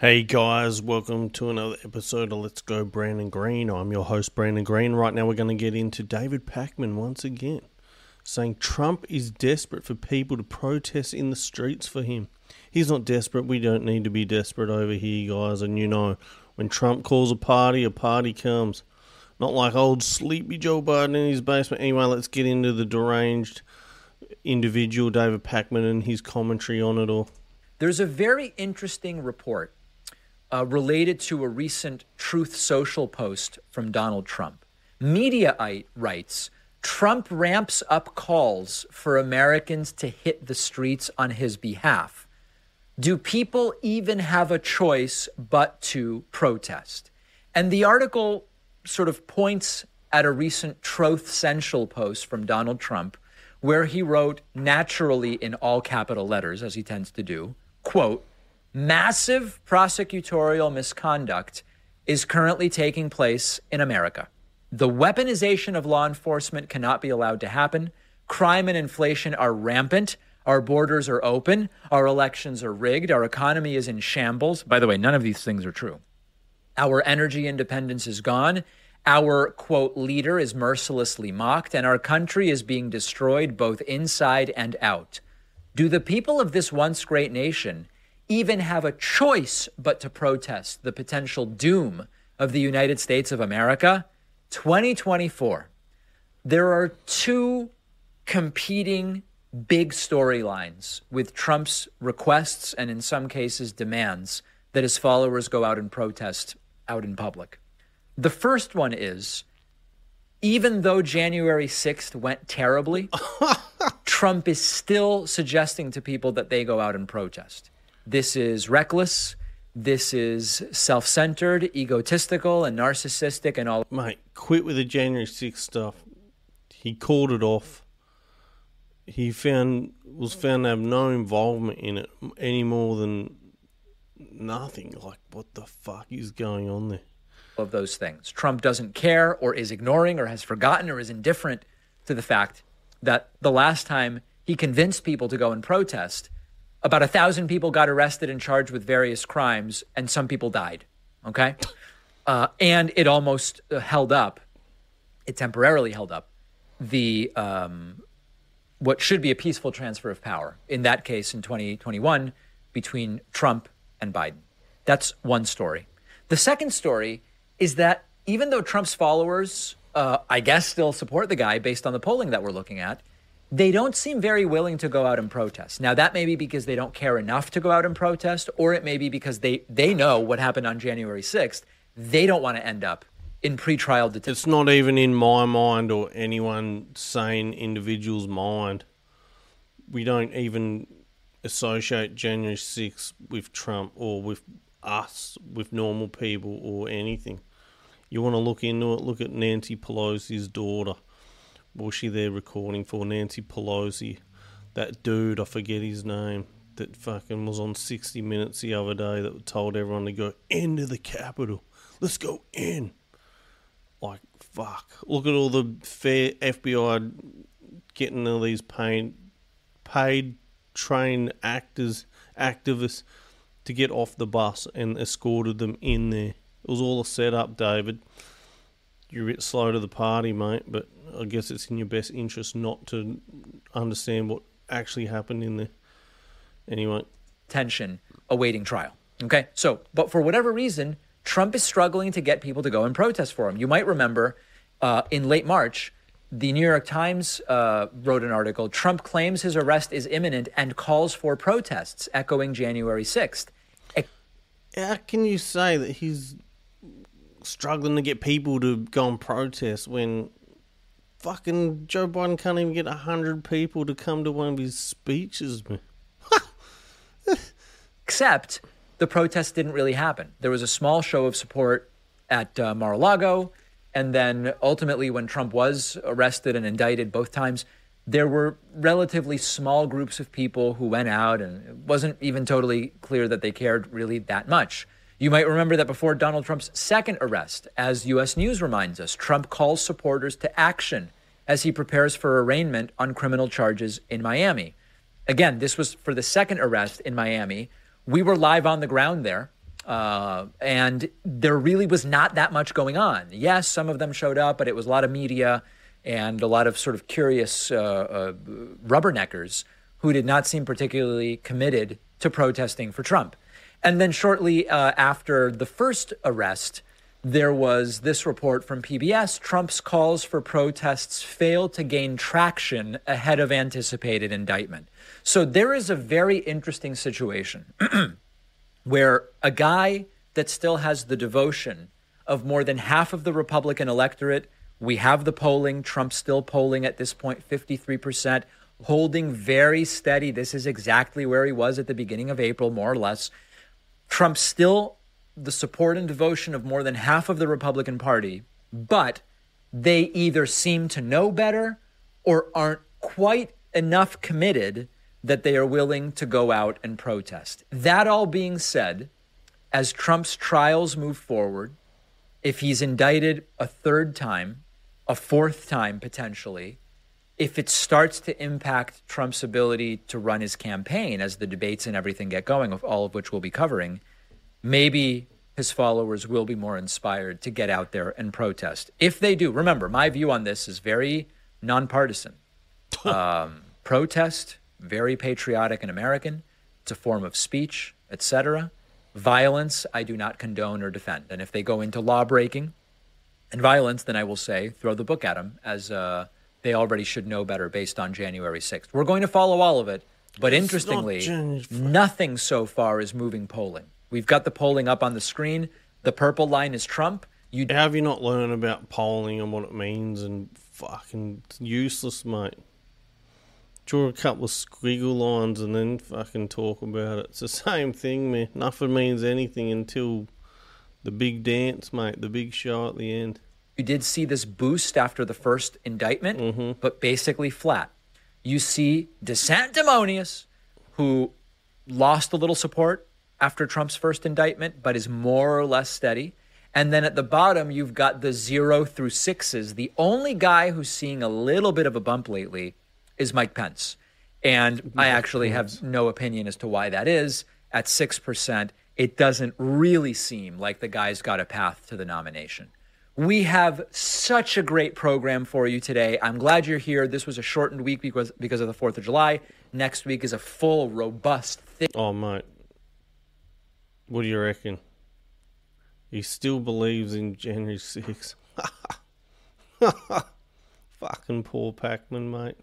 Hey guys, welcome to another episode of Let's Go Brandon Green. I'm your host, Brandon Green. Right now, we're going to get into David Pakman once again, saying Trump is desperate for people to protest in the streets for him. He's not desperate. We don't need to be desperate over here, guys. And you know, when Trump calls a party, a party comes. Not like old sleepy Joe Biden in his basement. Anyway, let's get into the deranged individual, David Pakman, and his commentary on it all. There's a very interesting report uh, related to a recent Truth Social post from Donald Trump. Mediaite writes Trump ramps up calls for Americans to hit the streets on his behalf. Do people even have a choice but to protest? And the article sort of points at a recent Truth Central post from Donald Trump where he wrote naturally in all capital letters as he tends to do, quote, Massive prosecutorial misconduct is currently taking place in America. The weaponization of law enforcement cannot be allowed to happen. Crime and inflation are rampant. Our borders are open. Our elections are rigged. Our economy is in shambles. By the way, none of these things are true. Our energy independence is gone. Our, quote, leader is mercilessly mocked, and our country is being destroyed both inside and out. Do the people of this once great nation even have a choice but to protest the potential doom of the United States of America, 2024, there are two competing big storylines with Trump's requests and, in some cases, demands that his followers go out and protest out in public. The first one is even though January 6th went terribly, Trump is still suggesting to people that they go out and protest. This is reckless. This is self centered, egotistical, and narcissistic, and all. Mate, quit with the January 6th stuff. He called it off. He found was found to have no involvement in it any more than nothing. Like, what the fuck is going on there? Of those things. Trump doesn't care, or is ignoring, or has forgotten, or is indifferent to the fact that the last time he convinced people to go and protest, about a thousand people got arrested and charged with various crimes, and some people died. Okay, uh, and it almost uh, held up. It temporarily held up the um, what should be a peaceful transfer of power. In that case, in 2021, between Trump and Biden. That's one story. The second story is that even though Trump's followers, uh, I guess, still support the guy based on the polling that we're looking at, they don't seem very willing to go out and protest. Now, that may be because they don't care enough to go out and protest, or it may be because they, they know what happened on January 6th. They don't want to end up in pretrial detention. It's not even in my mind or anyone sane individual's mind. We don't even associate January 6th with Trump or with us, with normal people or anything. You want to look into it, look at Nancy Pelosi's daughter was she there recording for Nancy Pelosi? That dude, I forget his name, that fucking was on 60 Minutes the other day that told everyone to go into the Capitol. Let's go in. Like, fuck. Look at all the fair FBI getting all these paid, paid trained actors, activists to get off the bus and escorted them in there. It was all a setup, David. You're a bit slow to the party, mate, but I guess it's in your best interest not to understand what actually happened in there. Anyway, tension awaiting trial. Okay, so but for whatever reason, Trump is struggling to get people to go and protest for him. You might remember uh, in late March, the New York Times uh, wrote an article. Trump claims his arrest is imminent and calls for protests, echoing January sixth. How can you say that he's struggling to get people to go and protest when fucking Joe Biden can't even get a hundred people to come to one of his speeches. Except the protest didn't really happen. There was a small show of support at uh, Mar-a-Lago, and then ultimately, when Trump was arrested and indicted both times, there were relatively small groups of people who went out, and it wasn't even totally clear that they cared really that much. You might remember that before Donald Trump's second arrest, as U.S. News reminds us, Trump calls supporters to action as he prepares for arraignment on criminal charges in Miami. Again, this was for the second arrest in Miami. We were live on the ground there. Uh, and there really was not that much going on. Yes, some of them showed up, but it was a lot of media and a lot of sort of curious uh, uh, rubberneckers who did not seem particularly committed to protesting for Trump. And then shortly uh, after the first arrest, there was this report from PBS Trump's calls for protests failed to gain traction ahead of anticipated indictment. So there is a very interesting situation where a guy that still has the devotion of more than half of the Republican electorate, we have the polling, Trump still polling at this point 53%, holding very steady. This is exactly where he was at the beginning of April, more or less. Trump still the support and devotion of more than half of the Republican Party, but they either seem to know better or aren't quite enough committed that they are willing to go out and protest. That all being said, as Trump's trials move forward, if he's indicted a third time, a fourth time potentially, if it starts to impact Trump's ability to run his campaign as the debates and everything get going, all of which we'll be covering, maybe his followers will be more inspired to get out there and protest. If they do, remember, my view on this is very nonpartisan. um, protest, very patriotic and American. It's a form of speech, etc. Violence, I do not condone or defend. And if they go into law breaking and violence, then I will say throw the book at them as uh, they already should know better based on January 6th. We're going to follow all of it. But It's interestingly, not nothing so far is moving polling. We've got the polling up on the screen. The purple line is Trump. You How have you not learned about polling and what it means and fucking useless, mate? Draw a couple of squiggle lines and then fucking talk about it. It's the same thing, man. Nothing means anything until the big dance, mate. The big show at the end. You did see this boost after the first indictment, mm-hmm. but basically flat. You see DeSanctimonious, who lost a little support after Trump's first indictment, but is more or less steady. And then at the bottom, you've got the zero through sixes. The only guy who's seeing a little bit of a bump lately is Mike Pence. And I actually have no opinion as to why that is. At 6%, it doesn't really seem like the guy's got a path to the nomination. We have such a great program for you today. I'm glad you're here. This was a shortened week because because of the 4th of July. Next week is a full, robust, thick Oh, mate. What do you reckon? He still believes in January 6th. Fucking Paul Pakman, mate.